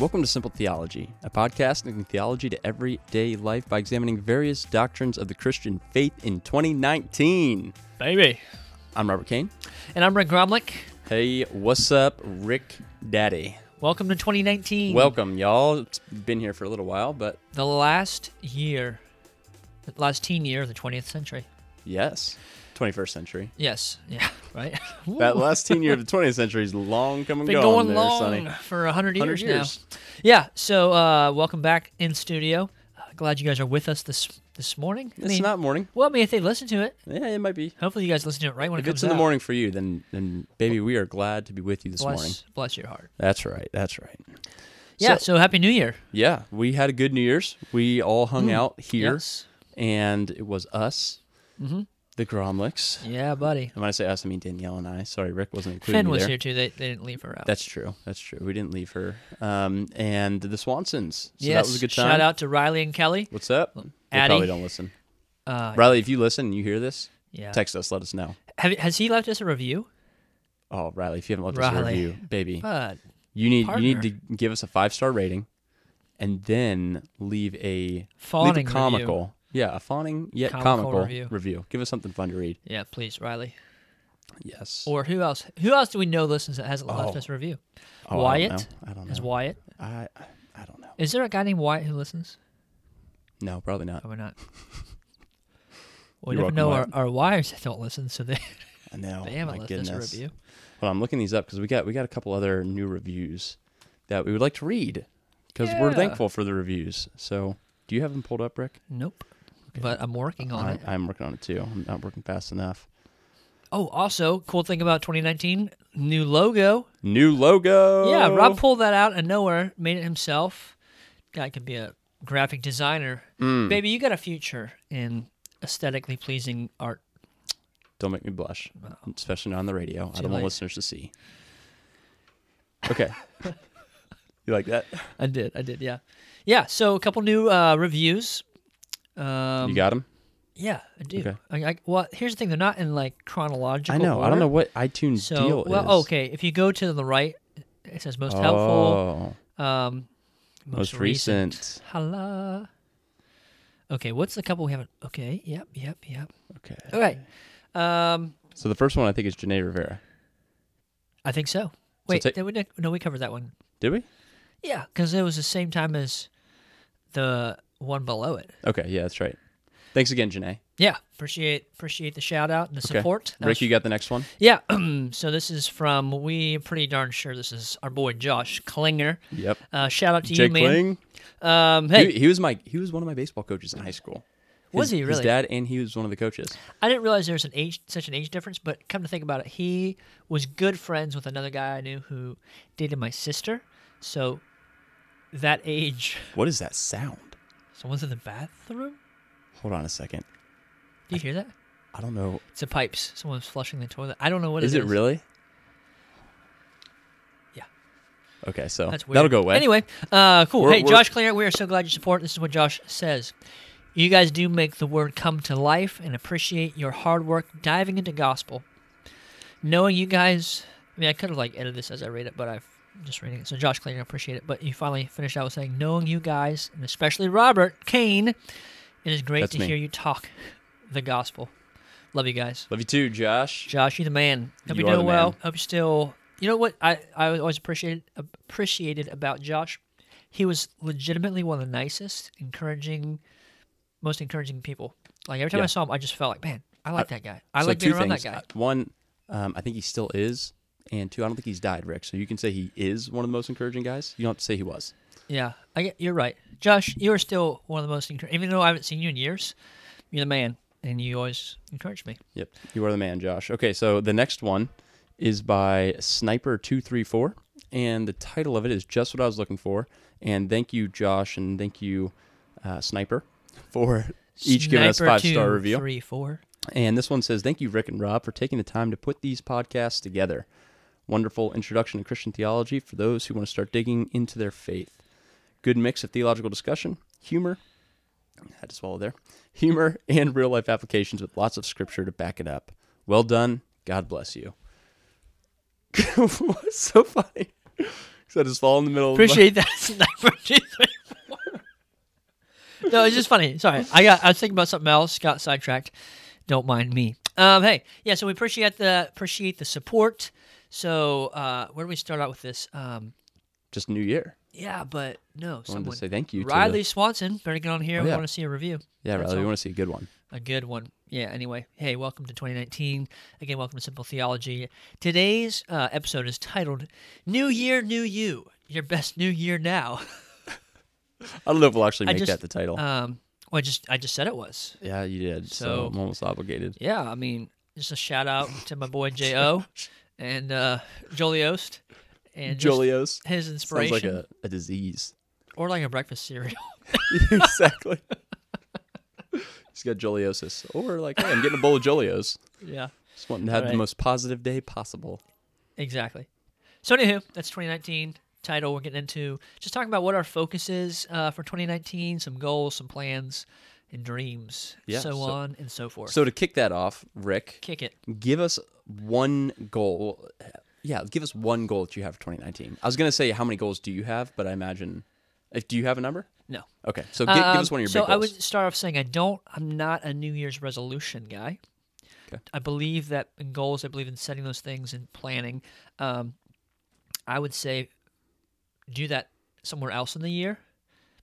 Welcome to Simple Theology, a podcast linking theology to everyday life by examining various doctrines of the Christian faith in 2019. Baby. I'm Robert Kane. And I'm Rick Gromlick. Hey, what's up, Rick Daddy? Welcome to 2019. Welcome, y'all. It's been here for a little while, but The last year, the last teen year of the 20th century. yes, 21st century. Yes. Yeah. Right. That last teen year of the 20th century is long coming Been gone going there, long Sonny. for 100 years, 100 years. now. Yeah. So, uh, welcome back in studio. Uh, glad you guys are with us this this morning. I It's mean, not morning. Well, I mean, if they listen to it, Yeah, it might be. hopefully you guys listen to it right when If it comes it's in the out. morning for you, then then baby, we are glad to be with you this bless, morning. bless your heart. That's right. That's right. Yeah. So- So, happy New Year. Yeah, we had a good New Year's. We all hung out here, Yes. and it was us, Mhm. The Gromlicks. Yeah, buddy. And when I say us, I mean Danielle and I. Sorry, Rick wasn't included. Finn was there. here too. They, they didn't leave her out. That's true. That's true. We didn't leave her. Um, and the Swansons. So yes. that was a good time. Shout out to Riley and Kelly. What's up? They Addie. probably don't listen. Uh, Riley, if you listen and you hear this, yeah. text us. Let us know. Have, has he left us a review? Oh, Riley, if you haven't left us a review, baby, But you need you need to give us a five star rating, and then leave a leave a comical. review. Yeah, a fawning yet Comical comical, review. review. Give us something fun to read. Yeah, please, Riley. Yes. Or who else? Who else do we know listens that hasn't left Oh. us a review? Oh, Wyatt? I don't know. Is Wyatt? I I- don't know. Is there a guy named Wyatt who listens? No, probably not. Probably not. We You're never know our, our wives don't listen, so they, I know. they haven't my left goodness. us a review. Well, I'm looking these up because we got we got a couple other new reviews that we would like to read because we're thankful for the reviews. So, do you have them pulled up, Rick? Nope. But I'm working on I, it. I'm working on it too. I'm not working fast enough. Oh, also, cool thing about 2019, new logo. New logo. Yeah, Rob pulled that out of nowhere, made it himself. Guy could be a graphic designer. Mm, Baby, you got a future in aesthetically pleasing art. Don't make me blush, especially not on the radio. I don't want listeners to see. Okay. you like that? I did. I did. Yeah. Yeah. So a couple new uh, reviews. Um, you got them? Yeah, I do. Okay. I, I, well, here's the thing: they're not in like chronological. I know. I don't know what iTunes So, deal well, is. okay. If you go to the right, it says most helpful. Oh, Um, most recent. Hello. Okay. What's the couple we haven't? Okay. Yep. Yep. Yep. Okay. Okay. Um, So the first one I think is Janae Rivera. I think so. Wait, ta- did we? No, we covered that one. Did we? Yeah, because it was the same time as the one below it. Okay. Yeah, that's right. Thanks again, Janae. Yeah, appreciate appreciate the shout out and the Okay. support. That Rick, was you got the next one? Yeah, so this is from we pretty darn sure this is our boy Josh Klinger. Yep. Uh, shout out to Jake you, man. Kling. Um, hey, He, he was my he was one of my baseball coaches in high school. Was he was His dad and he was one of the coaches. I didn't realize there was an age such an age difference, but come to think about it, he was good friends with another guy I knew who dated my sister. So that age, What is that sound? Someone's in the bathroom. Hold on a second. Do you hear that? I don't know. It's the pipes. Someone's flushing the toilet. I don't know what is it it really? Yeah. Okay, so That's weird. that'll go away. Anyway, uh, cool. We're- hey, we're- Josh Klinger, we are so glad you support. This is what Josh says. You guys do make the word come to life and appreciate your hard work diving into gospel. Knowing you guys, I mean, I could have like edited this as I read it, but I've just reading it. So Josh Klinger, appreciate it. But you finally finished out with saying, knowing you guys, and especially Robert Kane, it is great That's to me. hear you talk the gospel. Love you guys. Love you too, Josh. Josh, you the man. Hope You you're are doing the well. man. Hope you're still. You know what I I always appreciated appreciated about Josh. He was legitimately one of the nicest, encouraging, most encouraging people. Like every time Yeah. I saw him, I just felt like, man, I like that guy. I so like two being around things. that guy. Uh, One, um, I think he still is, and two, I don't think he's died, Rick. So you can say he is one of the most encouraging guys. You don't have to say he was. Yeah, I get, you're right, Josh. You are still one of the most encouraging. Even though I haven't seen you in years, you're the man, and you always encourage me. Yep, you are the man, Josh. Okay, so the next one is by Sniper two three four, and the title of it is just what I was looking for. And thank you, Josh, and thank you, uh, Sniper, for each giving us Sniper five star review. Three, four. And this one says, Thank you, Rick and Rob, for taking the time to put these podcasts together. Wonderful introduction to Christian theology for those who want to start digging into their faith. Good mix of theological discussion, humor, I had to swallow there, humor, and real life applications with lots of scripture to back it up. Well done. God bless you. What's so funny? So I just fall in the middle. of my- Appreciate that. Sniper two, three, four. no, it's just funny. Sorry, I got. I was thinking about something else. Got sidetracked. Don't mind me. Um, hey, yeah. So we appreciate the appreciate the support. So uh, where do we start out with this? Um, just New Year. yeah, but no, I wanted someone. to say thank you. to Riley Swanson, better get on here. Oh, We yeah. want to see a review. yeah, Riley, we all. want to see a good one. A good one. Yeah, anyway. Hey, welcome to 2019. Again, welcome to Simple Theology. Today's uh, episode is titled New Year, New You. Your best new year now. I don't know if we'll actually I make just- that the title. Um, well, I just I just said it was. yeah, you did. So, so- I'm almost obligated. Yeah, I mean, just a shout out to my boy J.O. and uh, Joliost and Jolios. his Sounds inspiration. like a, a disease. or like a breakfast cereal. exactly. He's got Joliosis. Or like, hey, I'm getting a bowl of Jolios. yeah, Just wanting to have Right. the most positive day possible. exactly. So, anywho, that's 2019 title. We're getting into just talking about what our focus is uh, for 2019, some goals, some plans, and dreams, Yeah, so, so- on and so forth. So to kick that off, Rick, Kick it. give us one goal. Yeah, give us one goal that you have for 2019. I was gonna say how many goals do you have, but I imagine, if do you have a number? No. Okay, so give Um, us one of your so big goals. I would start off saying I don't. I'm not a New Year's resolution guy. Okay. I believe that in goals, I believe in setting those things and planning. Um, I would say do that somewhere else in the year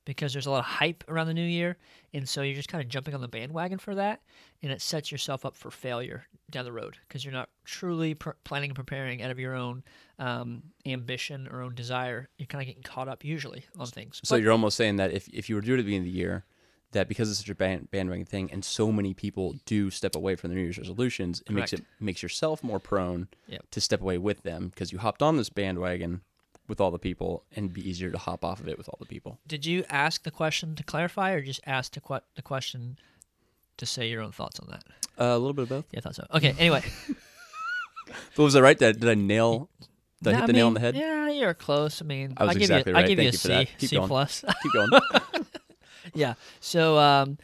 because there's a lot of hype around the new year, and so you're just kind of jumping on the bandwagon for that, and it sets yourself up for failure down the road because you're not truly pr- planning and preparing out of your own um, ambition or own desire. You're kind of getting caught up usually on things. so But- you're almost saying that if, if you were due to it at the beginning of the year, that because it's such a band, bandwagon thing, and so many people do step away from their New Year's resolutions, it makes it makes yourself more prone Yep. to step away with them because you hopped on this bandwagon with all the people, and be easier to hop off of it with all the people. Did you ask the question to clarify, or just ask the, que- the question to say your own thoughts on that? Uh, a little bit of both. Yeah, I thought so. Okay. Anyway, But was I right? Did, did I nail? Did I hit the nail on the head? Yeah, you're close. I mean, I was give exactly you, I right. give Thank you a you. C, Keep C going. plus. Keep going. yeah. So, um,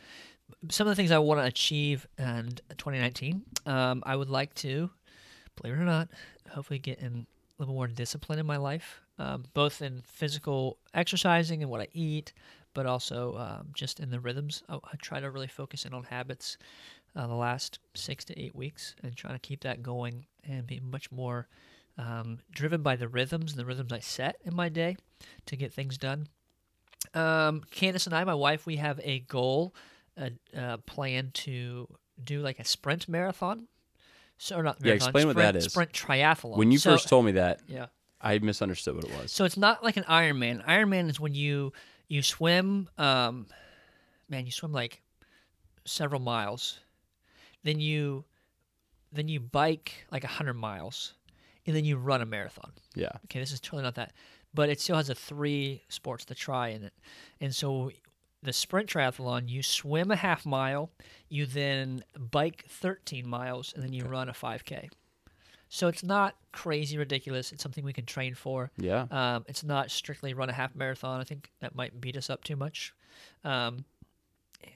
some of the things I want to achieve in 2019, um, I would like to, believe it or not, hopefully get in a little more discipline in my life, um, both in physical exercising and what I eat, but also um, just in the rhythms. I, I try to really focus in on habits uh, the last six to eight weeks and trying to keep that going and be much more um, driven by the rhythms and the rhythms I set in my day to get things done. Um, Candace and I, my wife, we have a goal, a, a plan to do like a sprint marathon. So, or not Yeah, marathon, explain what that is. Sprint triathlon. When you So- first told me that, yeah. I misunderstood what it was. So it's not like an Ironman. Ironman is when you you swim. Um, man, you swim like several miles, then you then you bike like hundred miles, and then you run a marathon. Yeah. Okay, this is totally not that, but it still has a three sports to try in it, and so the sprint triathlon, you swim a half mile, you then bike 13 miles, and then you run a 5K. So it's not crazy ridiculous. It's something we can train for. Yeah. Um, it's not strictly run a half marathon. I think that might beat us up too much. Um,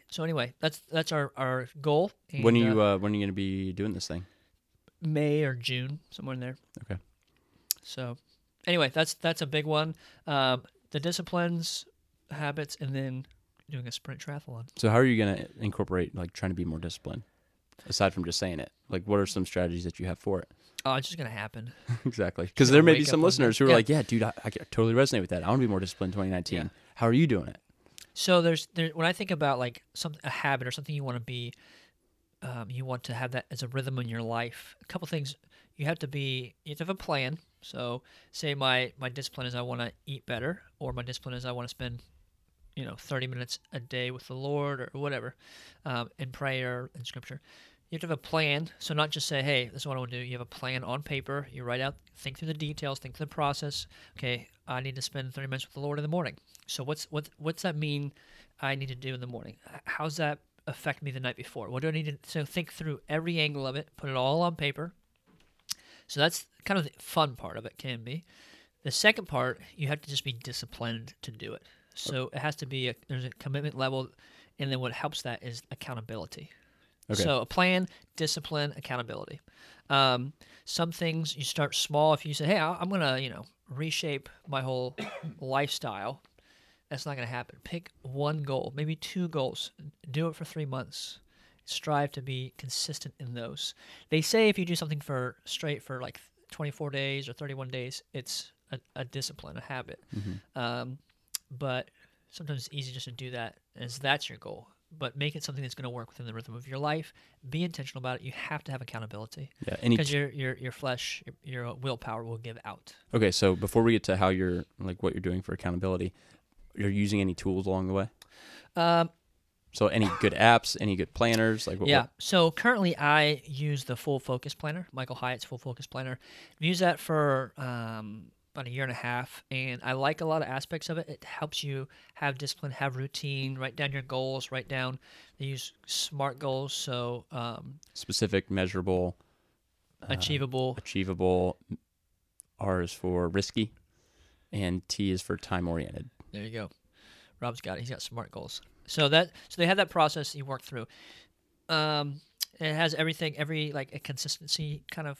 so anyway, that's that's our, our goal. when are you uh, uh, when are you going to be doing this thing? May or June, somewhere in there. Okay. So anyway, that's that's a big one. Um, the disciplines, habits, and then doing a sprint triathlon. So how are you going to incorporate like trying to be more disciplined aside from just saying it? Like what are some strategies that you have for it? Oh, it's just gonna happen. exactly. Because there may be some listeners who are Yeah. like, "Yeah, dude, I, I totally resonate with that. I want to be more disciplined in 2019." Yeah. How are you doing it? So there's there when I think about like some a habit or something you want to be, um, you want to have that as a rhythm in your life. A couple things you have to be you have to have a plan. So say my my discipline is I want to eat better, or my discipline is I want to spend, you know, 30 minutes a day with the Lord or whatever, um, in prayer and scripture. You have to have a plan. So not just say, "Hey, this is what I want to do." You have a plan on paper. You write out, think through the details, think through the process. Okay, I need to spend 30 minutes with the Lord in the morning. So what's what what's that mean? I need to do in the morning. How's that affect me the night before? What do I need to so think through every angle of it, put it all on paper. So that's kind of the fun part of it can be. The second part, you have to just be disciplined to do it. So it has to be a there's a commitment level, and then what helps that is accountability. Okay. So a plan, discipline, accountability. Um, some things you start small. If you say, "Hey, I'm gonna, you know, reshape my whole lifestyle. That's not going to happen. Pick one goal, maybe two goals. Do it for three months. Strive to be consistent in those. They say if you do something for straight for like 24 days or 31 days, it's a, a discipline, a habit. Um, but sometimes it's easy just to do that as that's your goal. But make it something that's going to work within the rhythm of your life. Be intentional about it. You have to have accountability Yeah. Because your your your flesh, your, your willpower will give out. Okay, so before we get to how you're like what you're doing for accountability, you're using any tools along the way. Um, So any good apps, any good planners, like what, yeah. what- So currently, I use the Full Focus Planner, Michael Hyatt's Full Focus Planner. I've used that for um, about a year and a half, and I like a lot of aspects of it. It helps you have discipline, have routine, write down your goals, write down. They use SMART goals, so um, specific, measurable, achievable. achievable. R is for risky, and T is for time oriented. There you go. Rob's got it. He's got smart goals. So that so they have that process you work through. Um, it has everything, every like a consistency kind of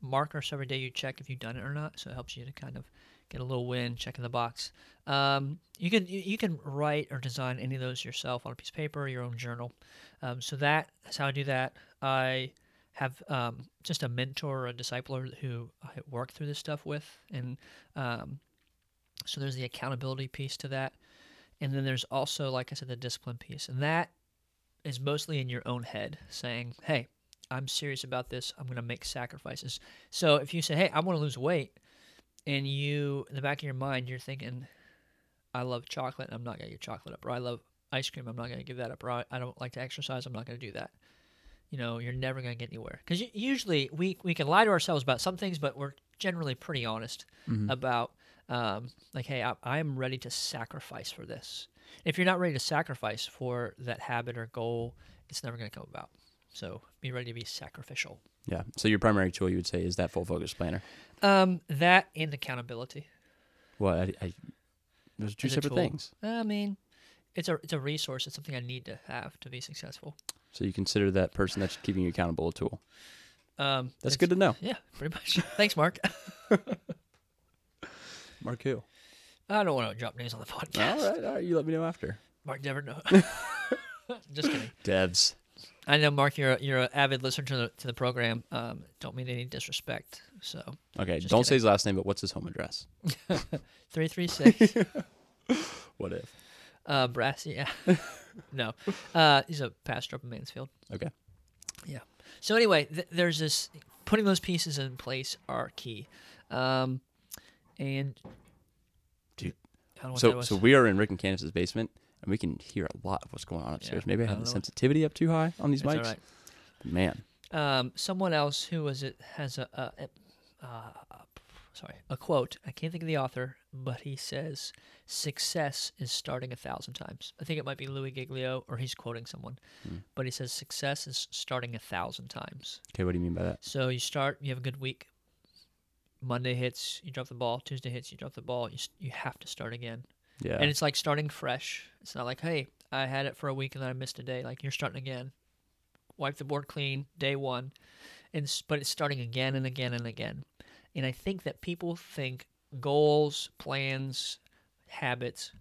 marker. So every day you check if you've done it or not. So it helps you to kind of get a little win, check in the box. Um, you can you you can write or design any of those yourself on a piece of paper, your own journal. Um, so that is how I do that. I have um, just a mentor or a discipler who I work through this stuff with, and um, so there's the accountability piece to that. And then there's also, like I said, the discipline piece. And that is mostly in your own head saying, hey, I'm serious about this. I'm going to make sacrifices. So if you say, hey, I want to lose weight, and you, in the back of your mind, you're thinking, I love chocolate, and I'm not going to give chocolate up. Or I love ice cream, I'm not going to give that up. Or I, I don't like to exercise, I'm not going to do that. You know, you're never going to get anywhere. Because usually we, we can lie to ourselves about some things, but we're generally pretty honest about um, like, hey, I, I'm ready to sacrifice for this. If you're not ready to sacrifice for that habit or goal, it's never going to come about. So be ready to be sacrificial. Yeah. So your primary tool, you would say, is that full focus planner. Um, that and accountability. Well, I, I those are two As separate things. I mean, it's a it's a resource. It's something I need to have to be successful. So you consider that person that's keeping you accountable a tool. Um, That's good to know. Yeah, pretty much. Thanks, Mark. Mark who? I don't want to drop names on the podcast. All right, all right. You let me know after. Mark never know. Just kidding. Devs. I know, Mark. You're a, you're an avid listener to the to the program. Um, don't mean any disrespect. So Okay, don't say his last name, but what's his home address? three three six. What if? Uh, Brassy. Yeah. no. Uh, he's a pastor up in Mansfield. Okay. Yeah. So anyway, th- there's this putting those pieces in place are key. Um, and Dude. I don't know what that So so we are in Rick and Candace's basement, and we can hear a lot of what's going on upstairs. Yeah, Maybe I have the sensitivity up too high on these That's mics. all right. Man, Um, someone else who was it has a, a, a uh, sorry a quote. I can't think of the author, but he says success is starting a thousand times. I think it might be Louie Giglio, or he's quoting someone, Hmm. but he says success is starting a thousand times. okay, what do you mean by that? So you start, you have a good week. Monday hits, you drop the ball. Tuesday hits, you drop the ball. You you have to start again, Yeah. and it's like starting fresh. It's not like hey, I had it for a week and then I missed a day. Like you're starting again. Wipe the board clean, day one, and but it's starting again and again and again. And I think that people think goals, plans, habits,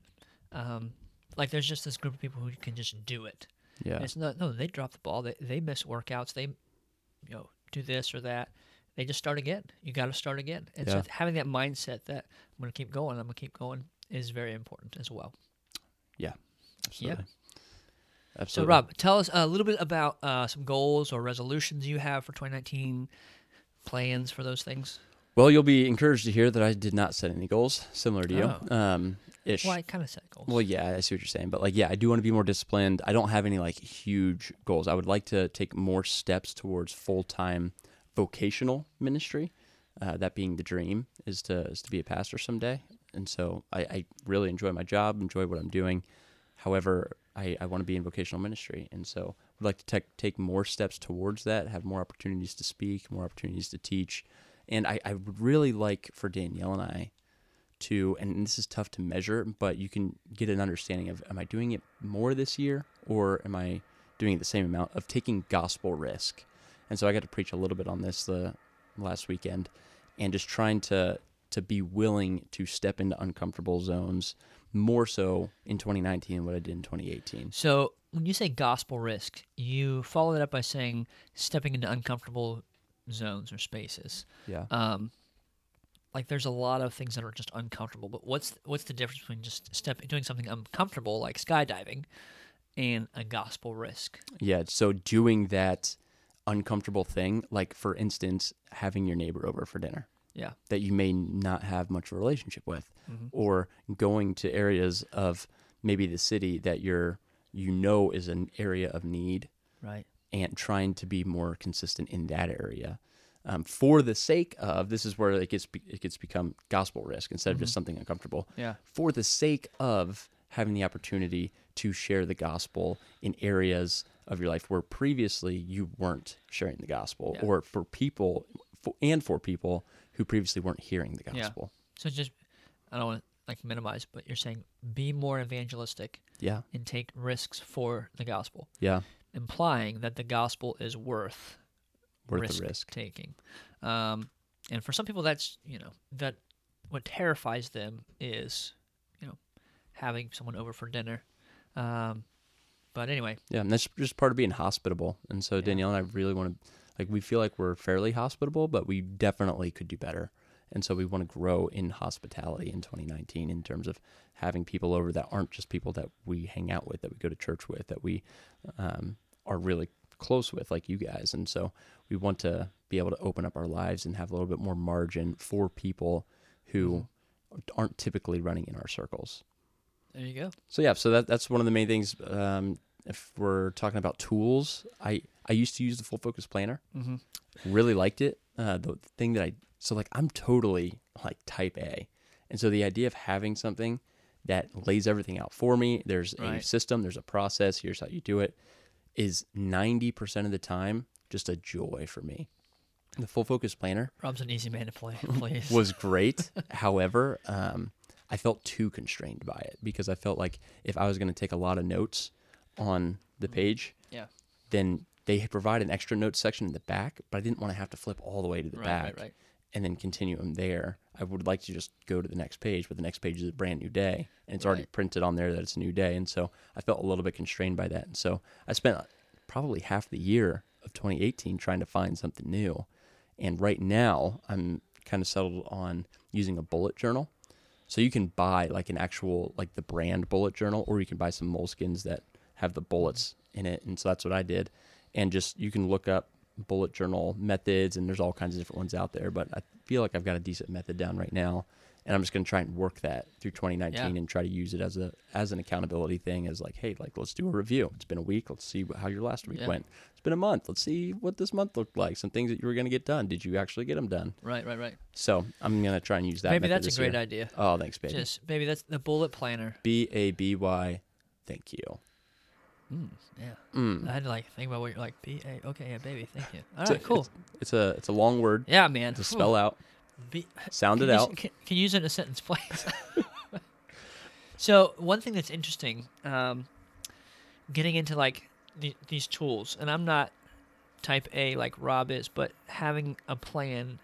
um, like there's just this group of people who can just do it. yeah. And It's not no, they drop the ball. They they miss workouts. They you know do this or that. They just start again. You got to start again. And Yeah. so having that mindset that I'm going to keep going, I'm going to keep going is very important as well. Yeah, absolutely. So Absolutely. Rob, tell us a little bit about uh, some goals or resolutions you have for 2019, plans for those things. Well, you'll be encouraged to hear that I did not set any goals, similar to you. Um, ish. Well, I kind of set goals. Well, yeah, I see what you're saying, but like, yeah, I do want to be more disciplined. I don't have any like huge goals. I would like to take more steps towards full time vocational ministry. Uh, that being the dream is to is to be a pastor someday, and so I, I really enjoy my job, enjoy what I'm doing. However, I, I want to be in vocational ministry, and so I'd like to take take more steps towards that, have more opportunities to speak, more opportunities to teach, and I, I would really like for Danielle and I to, and this is tough to measure, but you can get an understanding of am I doing it more this year or am I doing it the same amount of taking gospel risk? And so I got to preach a little bit on this the last weekend and just trying to to be willing to step into uncomfortable zones more so in 2019 than what I did in 2018. So when you say gospel risk, you follow that up by saying stepping into uncomfortable zones or spaces. Yeah. Um, like there's a lot of things that are just uncomfortable. But what's what's the difference between just stepping doing something uncomfortable like skydiving and a gospel risk? Yeah. So doing that uncomfortable thing, like for instance, having your neighbor over for dinner Yeah. that you may not have much of a relationship with, Mm-hmm. or going to areas of maybe the city that you're you know is an area of need Right. and trying to be more consistent in that area um, for the sake of this is where it gets be- it gets become gospel risk instead of just something uncomfortable Yeah. for the sake of having the opportunity to share the gospel in areas of your life where previously you weren't sharing the gospel Yeah. or for people for, and for people who previously weren't hearing the gospel. Yeah. So just I don't want to like minimize, but you're saying be more evangelistic yeah and take risks for the gospel, yeah implying that the gospel is worth worth risk the risk taking. Um, and for some people, that's you know that what terrifies them is you know having someone over for dinner. Um, but anyway, Yeah, and that's just part of being hospitable. And so Danielle and I really want to, like, we feel like we're fairly hospitable, but we definitely could do better. And so we want to grow in hospitality in 2019 in terms of having people over that aren't just people that we hang out with, that we go to church with, that we um, are really close with, like you guys. And so we want to be able to open up our lives and have a little bit more margin for people who aren't typically running in our circles. there you go. So yeah, so that that's one of the main things. Um, if we're talking about tools, I I used to use the full focus planner. Mm-hmm. Really liked it. Uh, the thing that I so like I'm totally like type A, and so the idea of having something that lays everything out for me. There's a system. There's a process. Here's how you do it. Is ninety percent of the time just a joy for me. The full focus planner Rob's an easy man to play. Please. was great. However, um, I felt too constrained by it because I felt like if I was going to take a lot of notes on the mm-hmm. page, yeah. then they provide an extra notes section in the back, but I didn't want to have to flip all the way to the Right, back right, right. and then continue them there. I would like to just go to the next page, but the next page is a brand new day, and it's already Right. printed on there that it's a new day, and so I felt a little bit constrained by that, and so I spent probably half the year of 2018 trying to find something new, and right now I'm kind of settled on using a bullet journal. So you can buy like an actual like the brand bullet journal, or you can buy some moleskins that have the bullets in it, and so that's what I did. And just you can look up bullet journal methods, and there's all kinds of different ones out there. But I feel like I've got a decent method down right now, and I'm just going to try and work that through 2019 Yeah. and try to use it as a as an accountability thing. As like, hey, like let's do a review. It's been a week. Let's see how your last week Yeah. went. It's been a month. Let's see what this month looked like. Some things that you were going to get done. Did you actually get them done? Right, right, right. So I'm going to try and use that. Maybe that's a great year. idea. Oh, thanks, baby. Just maybe that's the bullet planner. B A B Y. Thank you. Yeah. Mm. I had to like think about what you're like. B A. Okay, yeah, baby. Thank you. All It's a- cool. It's a it's a long word Yeah, man. to spell out. B- Sound can it out. Can, can you use it in a sentence, please? so one thing that's interesting, um, getting into like the, these tools, and I'm not type A like Rob is, but having a plan,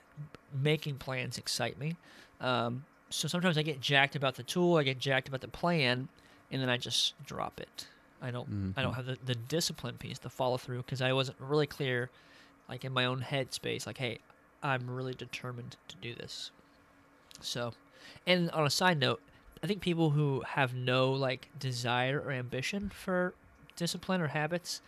making plans excite me. Um, so sometimes I get jacked about the tool, I get jacked about the plan, and then I just drop it. I don't. I don't mm-hmm. have the, the discipline piece, the follow through, because I wasn't really clear, like in my own head space, like, hey, I'm really determined to do this. So, and on a side note, I think people who have no like desire or ambition for discipline or habits,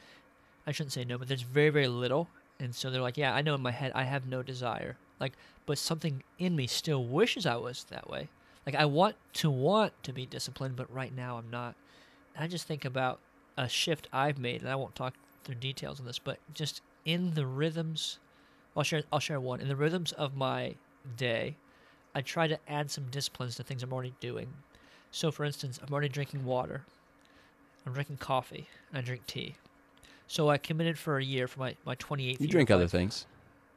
I shouldn't say no, but there's very very little, and so they're like, yeah, I know in my head I have no desire, like, but something in me still wishes I was that way. Like I want to want to be disciplined, but right now I'm not. And I just think about a shift I've made, and I won't talk through details on this, but just in the rhythms I'll share. I'll share one. In the rhythms of my day, I try to add some disciplines to things I'm already doing. So, for instance, I'm already drinking water. I'm drinking coffee, and I drink tea. So I committed for a year for my my 28th. You year drink other life. things.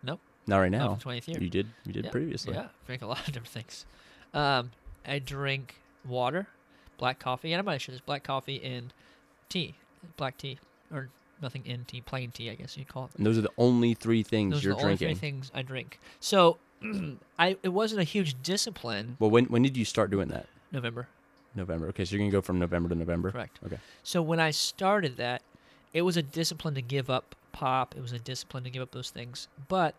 Nope. Not right now. for 20th year. You did. You did Yeah, previously. Yeah, drink a lot of different things. Um, I drink water, black coffee, and I'm not sure there's black coffee and tea, black tea, or nothing in tea, plain tea, I guess you'd call it. And those are the only three things Those you're are the only drinking. three things I drink. So I it wasn't a huge discipline. Well, when when did you start doing that? November, November. Okay, so you're gonna go from November to November. correct. Okay. So when I started that, it was a discipline to give up pop. It was a discipline to give up those things. But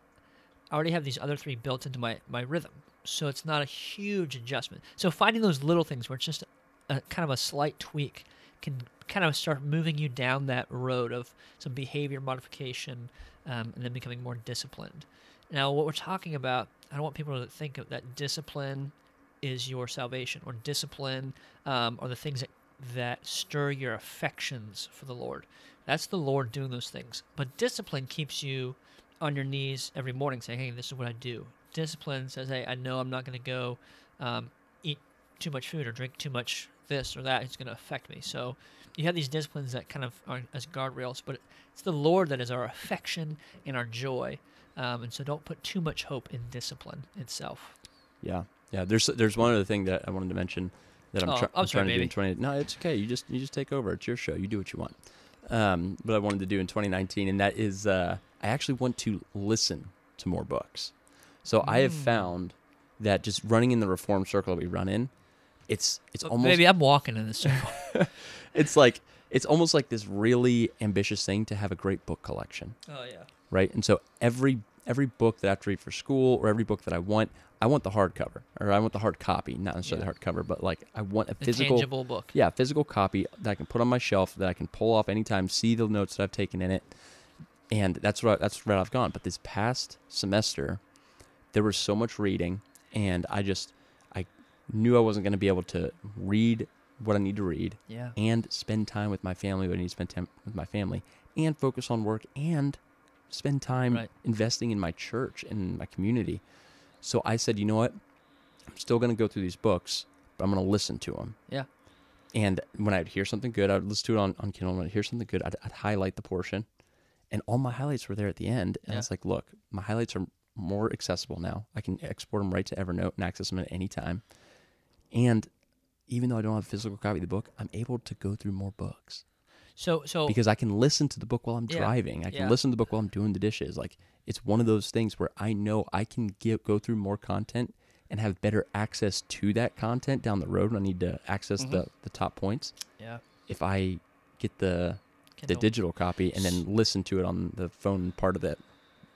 I already have these other three built into my, my rhythm. So it's not a huge adjustment. So finding those little things where it's just a, a kind of a slight tweak can kind of start moving you down that road of some behavior modification um, and then becoming more disciplined. Now, what we're talking about, I don't want people to think of that discipline is your salvation or discipline um, or the things that, that stir your affections for the Lord. That's the Lord doing those things. But discipline keeps you on your knees every morning saying, hey, this is what I do. Discipline says, hey, I know I'm not going to go um, eat too much food or drink too much this or that. It's going to affect me. So you have these disciplines that kind of are as guardrails, but it's the Lord that is our affection and our joy. Um, and so don't put too much hope in discipline itself. Yeah, yeah. There's there's one other thing that I wanted to mention that I'm, Oh, I'm I'm trying to do in baby. 20. No, it's okay. You just you just take over. It's your show. You do what you want. Um, but I wanted to do in 2019, and that is uh, I actually want to listen to more books. So I have Mm. found that just running in the reform circle that we run in, it's it's almost Maybe I'm walking in this circle. it's like it's almost like this really ambitious thing to have a great book collection. oh, yeah. right? And so every every book that I have to read for school or every book that I want, I want the hardcover or I want the hard copy, not necessarily Yeah. the hardcover, but like I want a The physical, tangible book. yeah, physical copy that I can put on my shelf that I can pull off anytime, see the notes that I've taken in it, and that's what I, that's where I've gone. But this past semester, there was so much reading, and I just knew I wasn't going to be able to read what I need to read Yeah. and spend time with my family when I need to spend time with my family and focus on work and spend time Right. investing in my church and my community. So I said, you know what? I'm still going to go through these books, but I'm going to listen to them. Yeah. And when I'd hear something good, I'd listen to it on, on Kindle. When I'd hear something good, I'd, I'd highlight the portion. And all my highlights were there at the end. And Yeah. it's like, look, my highlights are more accessible now. I can export them right to Evernote and access them at any time. And even though I don't have a physical copy of the book, I'm able to go through more books So, so because I can listen to the book while I'm Yeah, driving. I can yeah. listen to the book while I'm doing the dishes. Like it's one of those things where I know I can get, go through more content and have better access to that content down the road when I need to access Mhm. the, the top points. yeah, If I get the the digital copy and then listen to it on the phone part of that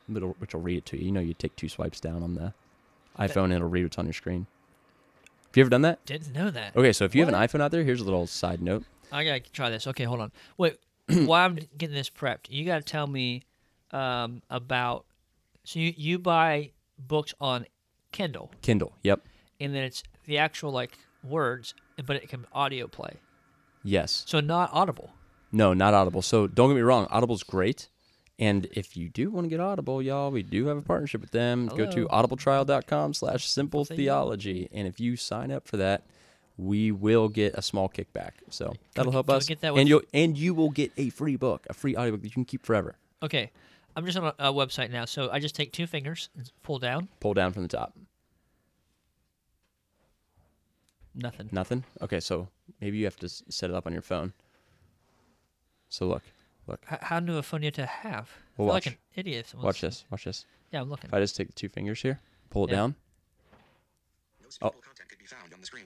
middle, which will read it to you. You know, you take two swipes down on the iPhone and it'll read what's on your screen. Have you ever done that? Didn't know that. Okay, so if you have an iPhone out there, here's a little side note. I gotta try this. Okay, hold on. Wait, while I'm getting this prepped, you gotta tell me um, about. So you you buy books on Kindle, Kindle. Yep. and then it's the actual like words, but it can audio play. Yes. So not Audible. No, not Audible. So don't get me wrong, Audible's great. And if you do want to get Audible, y'all, we do have a partnership with them. Go to Hello. audibletrial.com slash simple theology. And if you sign up for that, we will get a small kickback. So that'll help us. get that and you'll and you will get a free book, a free audiobook that you can keep forever. Okay, I'm just on a, a website now. So I just take two fingers, and pull down, Pull down from the top. nothing. Nothing? Okay, so maybe you have to set it up on your phone. So look, look. H- how new a phone do you have to have? Well, I feel like watch. an idiot. if Watch this. Watch this. Yeah, I'm looking. If I just take the two fingers here, pull it Yeah. down, No suitable oh. content could be found on the screen.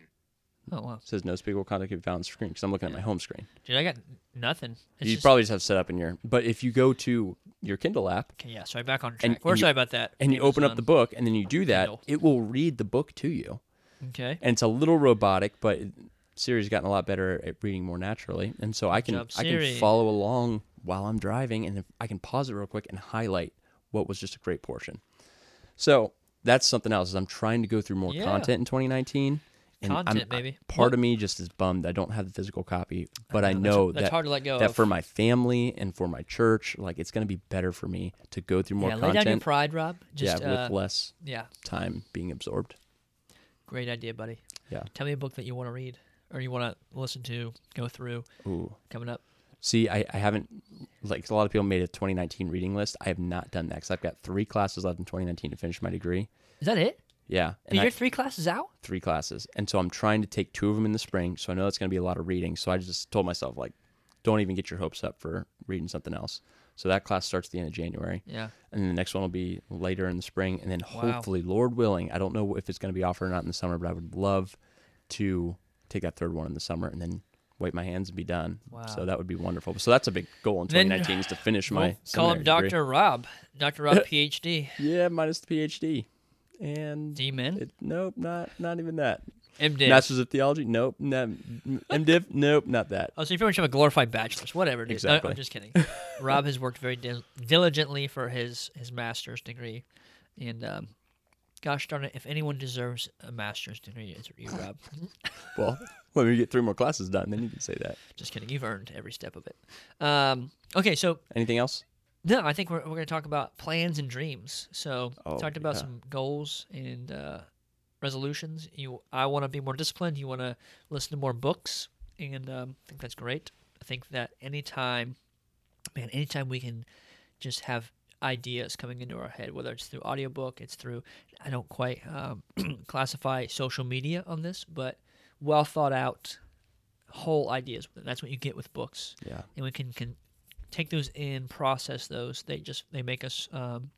Oh wow, it says no speakable content can be found on the screen because I'm looking at my home screen. dude, I got nothing. It's you just- probably just have set up in your. But if you go to your Kindle app Okay, yeah. Sorry, back on track. And- We're and you- sorry about that. and you open up um, the book and then you do that, Kindle. it will read the book to you. Okay. And it's a little robotic, but Siri's gotten a lot better at reading more naturally, and so I can I can follow along while I'm driving, and I can pause it real quick and highlight what was just a great portion. So that's something else. Is I'm trying to go through more Yeah. content in 2019. And I'm- Content, I- part What- of me just is bummed I don't have the physical copy, but I know, that's- know that's that hard to let go that of. for my family and for my church, like it's going to be better for me to go through more content. yeah, lay down your content. pride, Rob. Just, yeah, uh, with less yeah. time being absorbed. Great idea, buddy. Yeah. Tell me a book that you want to read or you want to listen to, go through Ooh. coming up. See, I, I haven't like a lot of people made a 2019 reading list. I have not done that because I've got three classes left in 2019 to finish my degree. Is that it? Yeah, and I, you're three classes out? three classes, and so I'm trying to take two of them in the spring. So I know it's going to be a lot of reading. So I just told myself like, don't even get your hopes up for reading something else. So that class starts at the end of January. Yeah. And then the next one will be later in the spring. And then Wow. hopefully, Lord willing, I don't know if it's going to be offered or not in the summer, but I would love to take that third one in the summer and then wipe my hands and be done. Wow. So that would be wonderful. So that's a big goal in Then- 2019 is to finish my Well, call him seminary degree. Dr. Rob. Dr. Rob, PhD. Yeah, minus the PhD. And D-Min. nope, not not even that. MDiv. Masters of Theology? Nope. Not, MDiv? Nope, not that. Oh, so you pretty much have a glorified bachelor's, whatever it is. No, Exactly. I'm just kidding. Rob has worked very dil- diligently for his his master's degree, and um, gosh darn it, if anyone deserves a master's degree, it's you, Rob. Well, when we get three more classes done, then you can say that. just kidding. You've earned every step of it. Um, okay, so Anything else? no, I think we're we're going to talk about plans and dreams. So Oh, talked about yeah. some goals and uh, resolutions. You, I want to be more disciplined. You want to listen to more books, and um, I think that's great. I think that anytime, man, anytime we can just have ideas coming into our head, whether it's through audiobook, it's through. I don't quite um, classify social media on this, but well thought out whole ideas. That's what you get with books Yeah. and we can, can take those in, process those. They just they make us um,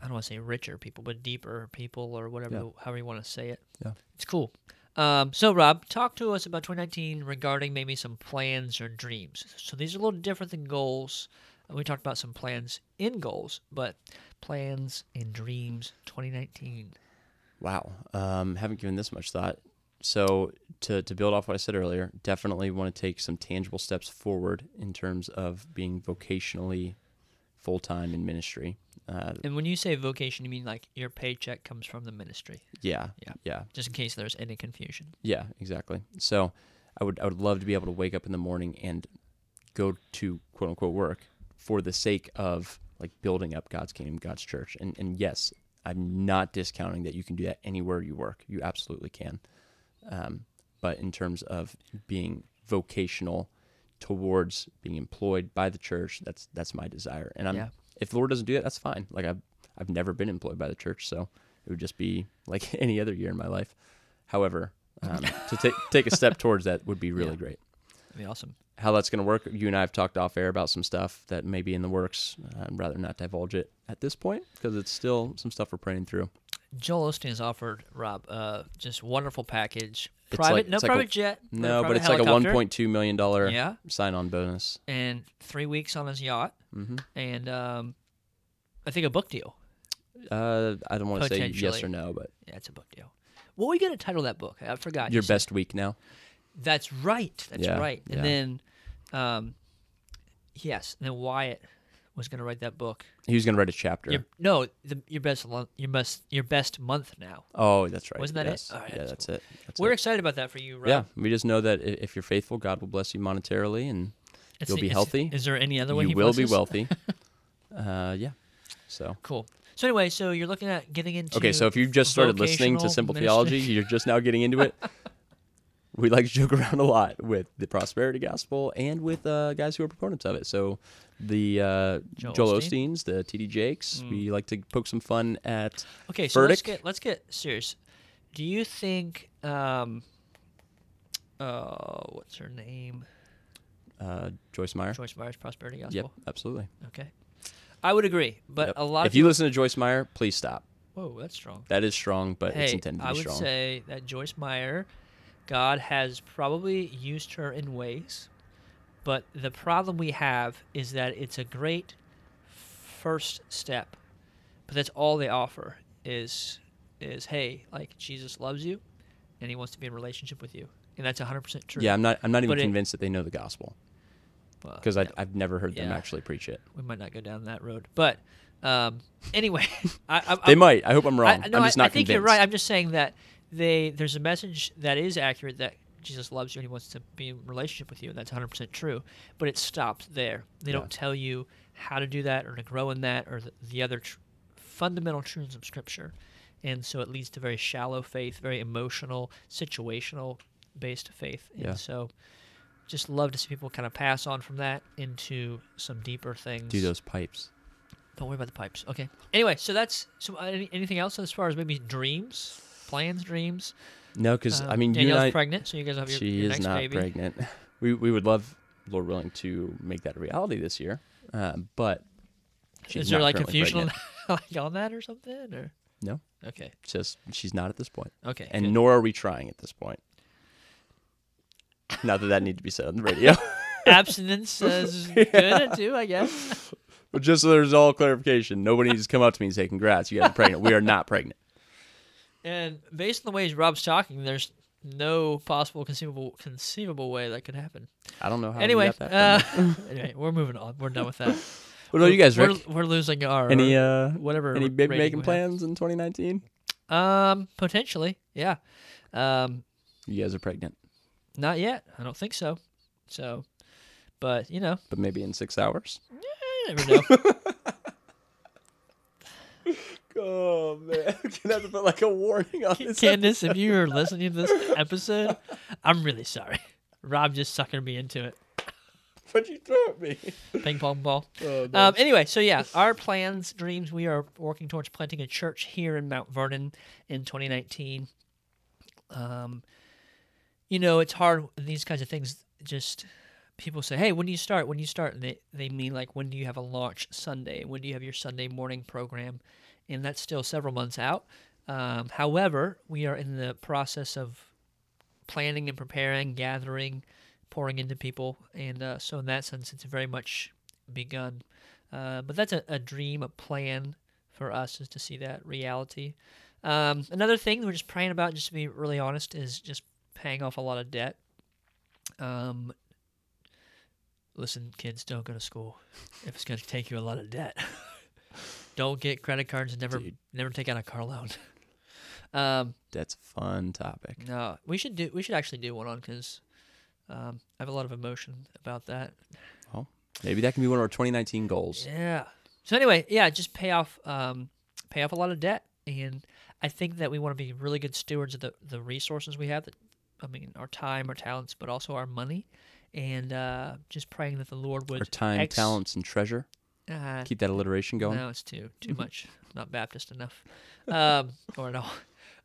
I don't want to say richer people, but deeper people or whatever, Yeah. however you want to say it. Yeah. it's cool. Um, so Rob, talk to us about 2019 regarding maybe some plans or dreams. So these are a little different than goals. We talked about some plans in goals, but plans and dreams 2019. Wow. Um, haven't given this much thought. So to to build off what I said earlier, definitely want to take some tangible steps forward in terms of being vocationally full time in ministry. Uh, And when you say vocation, you mean like your paycheck comes from the ministry, yeah, Yeah. yeah, just in case there's any confusion. yeah, exactly. So I would I would love to be able to wake up in the morning and go to quote unquote work for the sake of like building up God's kingdom, God's church. And and yes, I'm not discounting that you can do that anywhere you work. You absolutely can. Um, but in terms of being vocational towards being employed by the church, that's that's my desire. And I'm Yeah. if the Lord doesn't do it, that's fine. Like I've I've never been employed by the church, so it would just be like any other year in my life. However, um, to take take a step towards that would be really Yeah. great. That'd be awesome. How that's going to work, you and I have talked off air about some stuff that may be in the works. I'd rather not divulge it at this point because it's still some stuff we're praying through. Joel Osteen has offered Rob uh, just wonderful package. It's Private, like- no it's like a- private jet. No, but private it's like a 1.2 million dollar Yeah, sign-on bonus. and three weeks on his yacht, hmm and um, I think a book deal. Uh, I don't want to say yes or no, but Yeah, it's a book deal. What were we gonna title that book? I forgot. your best week now. That's right. That's Yeah, right. And yeah. then, um, yes, and then Wyatt was gonna write that book. He was going to write a chapter. Your, no, the, your best your best your best month now. Oh, that's right. Wasn't that it? yes. Right, yeah, that's that's cool. it. That's We're it. excited about that for you, Rob. Yeah, we just know that if you're faithful, God will bless you monetarily, and It's You'll the- be healthy. Is there any other way you will be wealthy. uh, yeah. So Cool. So anyway, so you're looking at getting into okay, so if you've just started listening to Simple ministry. Theology, you're just now getting into it. we like to joke around a lot with the prosperity gospel and with uh, guys who are proponents of it. So the uh, Joel Joel, Osteen? Osteens, the TD Jakes, Mm. we like to poke some fun at. Okay, so let's get let's get serious. Do you think um uh what's her name? Uh, Joyce Meyer. Joyce Meyer's prosperity gospel. Yep, absolutely. Okay. I would agree, but Yep. a lot if you listen to Joyce Meyer, please stop. Whoa, that's strong. That is strong, but it's intended to I be would strong. say that Joyce Meyer, God has probably used her in ways, but the problem we have is that it's a great first step, but that's all they offer is is hey, like Jesus loves you, and He wants to be in relationship with you, and that's 100 percent true. yeah, I'm not. I'm not even But it- convinced that they know the gospel Well, because yeah, I've never heard them actually preach it. we might not go down that road, but um, anyway, I, I, They might. I hope I'm wrong. I, no, I'm just I, not I think convinced. you're right. I'm just saying that they there's a message that is accurate that Jesus loves you and he wants to be in relationship with you, and that's 100% true. But it stops there. They Yeah. don't tell you how to do that or to grow in that or the, the other tr- fundamental truths of Scripture. And so it leads to very shallow faith, very emotional, situational based faith. And Yeah. so just love to see people kind of pass on from that into some deeper things. Do those pipes. Don't worry about the pipes. Okay. Anyway, so that's so. uh, Any, anything else as far as maybe dreams, plans, dreams? No, because Uh, I mean, you Danielle's and I. pregnant, so you guys have your, she your is next not baby. pregnant. We we would love Lord willing, to make that a reality this year. Uh, but she's Is there like confusion on, like on that or something? Or No, okay, it's just she's not at this point, okay, and good. nor are we trying at this point. Not that that need to be said on the radio, abstinence is good too, I guess. but just so there's all clarification, nobody needs to come up to me and say, "Congrats, you guys are pregnant." We are not pregnant. And based on the ways Rob's talking, there's no possible conceivable conceivable way that could happen. I don't know how. anyway, got that uh, anyway, we're moving on. We're done with that. What about you guys, we're, We're losing our Any uh, whatever. any big making plans in 2019? Um, potentially, yeah. Um, You guys are pregnant, not yet. I don't think so. So, but you know, but maybe in six hours. you never know. Oh man, gonna have to put like a warning on this. Candace, if you are listening to this episode, I'm really sorry. Rob just suckered me into it. What'd you throw at me? Ping pong ball. Oh, no. Um, anyway, so yeah, our plans, dreams, we are working towards planting a church here in Mount Vernon in 2019. Um, you know, it's hard these kinds of things. Just people say, "Hey, when do you start? When do you start?" And they they mean like, when do you have a launch Sunday? When do you have your Sunday morning program? And that's still several months out. Um, however, we are in the process of planning and preparing, gathering, pouring into people, and uh, so in that sense, it's very much begun. Uh, but that's a, a dream, a plan for us is to see that reality. Um, another thing we're just praying about, just to be really honest, is just paying off a lot of debt. Um, listen, kids, don't go to school if it's going to take you a lot of debt. don't get credit cards and never Dude. never take out a car loan. um, That's a fun topic. no, we should do. We should actually do one on because um, I have a lot of emotion about that. Well, Maybe that can be one of our 2019 goals. Yeah. So anyway, yeah, just pay off, um, pay off a lot of debt, and I think that we want to be really good stewards of the the resources we have. That I mean, our time, our talents, but also our money, and uh, just praying that the Lord would Our time, ex- talents, and treasure. Uh, Keep that alliteration going. no, it's too too much. Not Baptist enough, um, or at all.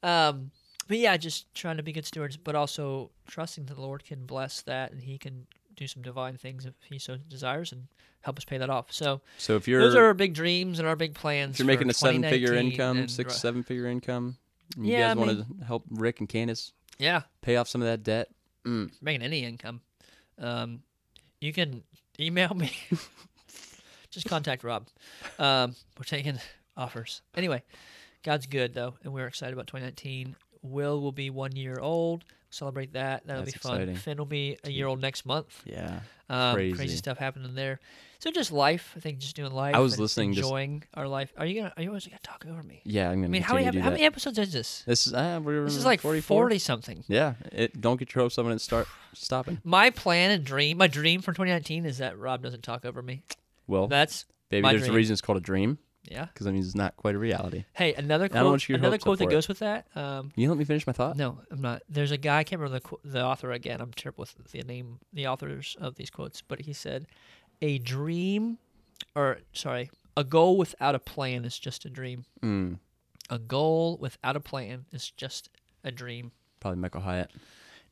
Um, but yeah, just trying to be good stewards, but also trusting that the Lord can bless that, and He can do some divine things if He so desires, and help us pay that off. So So if you're those are our big dreams and our big plans. if you're making a seven-figure income, and six, seven-figure income, and Yeah, you guys want to help Rick and Candace Yeah, pay off some of that debt, mm, making any income. Um, you can email me. Just contact Rob. Um, we're taking offers. Anyway, God's good though, and we're excited about 2019. Will will be one year old. Celebrate that. That'll That's be fun. exciting. Finn will be a year old next month. yeah. Um, crazy. Crazy. stuff happening there. So just life. I think just doing life. I was listening just- enjoying our life. Are you gonna? Are you always gonna talk over me? Yeah, I'm gonna I mean, how many to do how that. many episodes is this? This is uh, we're This is like 44? 40 something. Yeah, it, don't get your hopes up and start stopping. My plan and dream, my dream for 2019 is that Rob doesn't talk over me. Well, That's maybe there's a reason it's called a dream yeah. because that means it's not quite a reality. Hey, another I quote. you to get Another quote that it. goes with that. Um, Can you let me finish my thought? no, I'm not. There's a guy. I can't remember the the author again. I'm terrible with the name, the authors of these quotes. But he said, "A dream, or sorry, a goal without a plan is just a dream. Mm, A goal without a plan is just a dream." probably Michael Hyatt.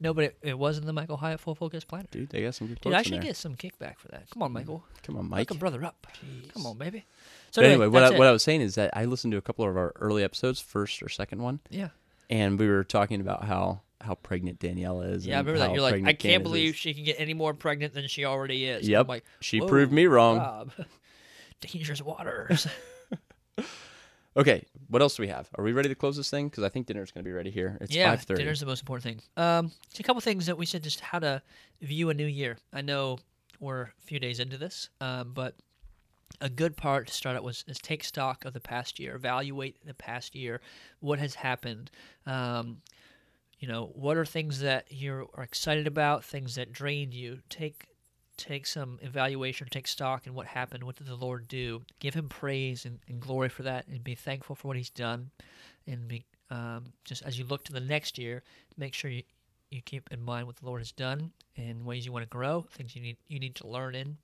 No, but it, it wasn't the Michael Hyatt Full Focus Planner. Dude, they got some good Dude, quotes I in should there. get some kickback for that. Come on, Michael. Come on, Mike. a brother up. Come on, baby. So But anyway, what I, what. I was saying is that I listened to a couple of our early episodes, first or second one, yeah. and we were talking about how how pregnant Danielle is. Yeah, I and remember that. how You're like, pregnant I can't Candace believe is. she can get any more pregnant than she already is. Yep, I'm like, she "Whoa, proved me wrong. Rob. Dangerous waters. Okay, what else do we have? Are we ready to close this thing? Because I think dinner's going to be ready here. It's yeah, five thirty. dinner's the most important thing. Um, just a couple things that we said just how to view a new year. I know we're a few days into this, um, but a good part to start out was is take stock of the past year, evaluate the past year, what has happened. Um, you know, what are things that you are excited about, things that drained you. Take take some evaluation, take stock in what happened. What did the Lord do? Give Him praise and, and glory for that, and be thankful for what He's done. And be um, just as you look to the next year, make sure you you keep in mind what the Lord has done and ways you want to grow, things you need you need to learn in.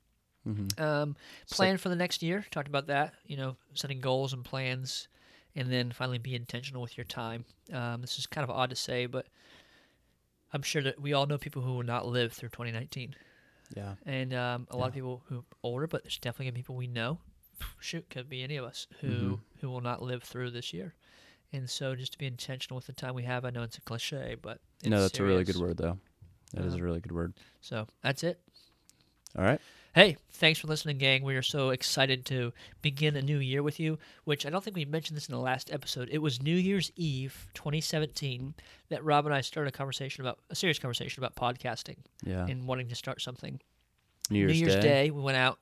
Mhm. Um, plan for the next year. Talked about that. You know, setting goals and plans, and then finally be intentional with your time. Um, this is kind of odd to say, but I'm sure that we all know people who will not live through 2019. Yeah. and um, a lot of people who are older, but there's definitely gonna be people we know. Shoot, could be any of us who Mhm. who will not live through this year. And so, just to be intentional with the time we have, I know it's a cliche, but it's no, that's a really good word, though. That is Um, a really good word. So that's it. All right. Hey, thanks for listening, gang. We are so excited to begin a new year with you, which I don't think we mentioned this in the last episode. It was New Year's Eve 2017 that Rob and I started a conversation about, a serious conversation about podcasting Yeah. and wanting to start something. New Year's, New Year's Day. Day. we went out.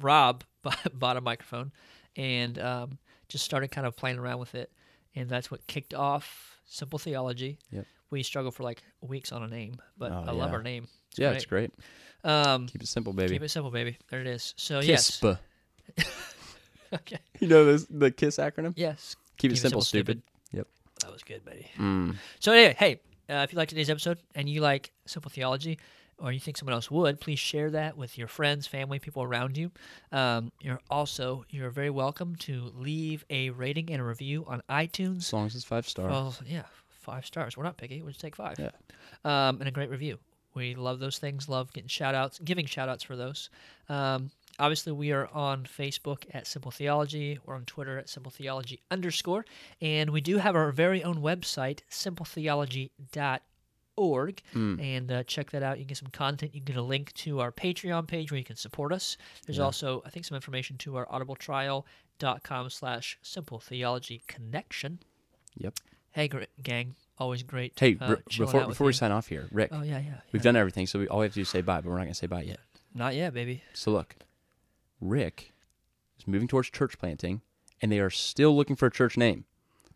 Rob bought, a microphone and um, just started kind of playing around with it. And that's what kicked off Simple Theology. Yep. We struggle for like weeks on a name, but Oh, I love our name. It's yeah, great. it's great. Um, Keep it simple, baby. Keep it simple, baby. There it is. So yes, KISP. okay, You know this, the KISS acronym? yes, Keep, it simple, stupid. Yep. that was good, buddy. Mm. So anyway, hey, uh, if you like today's episode and you like simple theology, or you think someone else would, please share that with your friends, family, people around you. Um, you're also you're very welcome to leave a rating and a review on iTunes. As long as it's five stars. Well, yeah, five stars. We're not picky. We'll just take five. Yeah. Um, and a great review. We love those things. Love getting shout outs, giving shout outs for those. Um, obviously, we are on Facebook at Simple Theology. We're on Twitter at Simple Theology underscore. And we do have our very own website, simpletheology.org. Mm. And uh, check that out. You can get some content. You can get a link to our Patreon page where you can support us. There's Yeah. also, I think, some information to our audibletrial.com slash simple theology connection. Yep. Hey, gr- gang. Always great. Hey, uh, chilling before before we you. sign off here, Rick, Oh, yeah, yeah. we've yeah. done everything, so we all we have to do is say bye, but we're not going to say bye yet. Not yet, baby. So look, Rick is moving towards church planting, and they are still looking for a church name.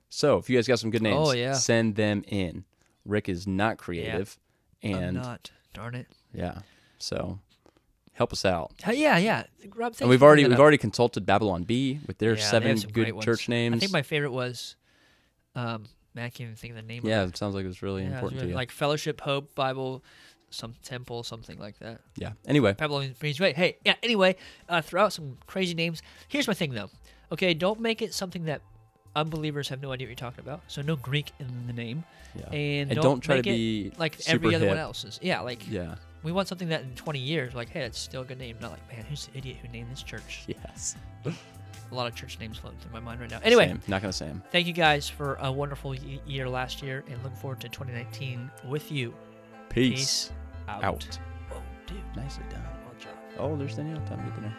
So if you guys got some good names, Oh, yeah. send them in. Rick is not creative, I'm and not. Darn it. yeah, so help us out. Uh, yeah, yeah. Rob, And we've already we've up. already consulted Babylon Bee with their Yeah, seven good church names. I think my favorite was, um, man, I can't even think of the name. yeah, of it sounds like it was really it. Yeah, it important really- to you. like Fellowship, Hope, Bible, some temple, something like that. yeah. Anyway, Babylon Way. Hey, yeah. Anyway, uh, throw out some crazy names. Here's my thing, though. Okay, don't make it something that unbelievers have no idea what you're talking about. So no Greek in the name, yeah. and, And don't, don't try to make it be like every other one hip. else's. Yeah, like Yeah. we want something that in 20 years, like, hey, it's still a good name. Not like, man, who's the idiot who named this church? Yes. A lot of church names floating through my mind right now. Anyway, Same. not gonna say them. thank you guys for a wonderful year last year, and look forward to 2019 with you. Peace. out. Out. Whoa, dude. Nicely done. Well job. Oh, there's Danielle. Time to get dinner.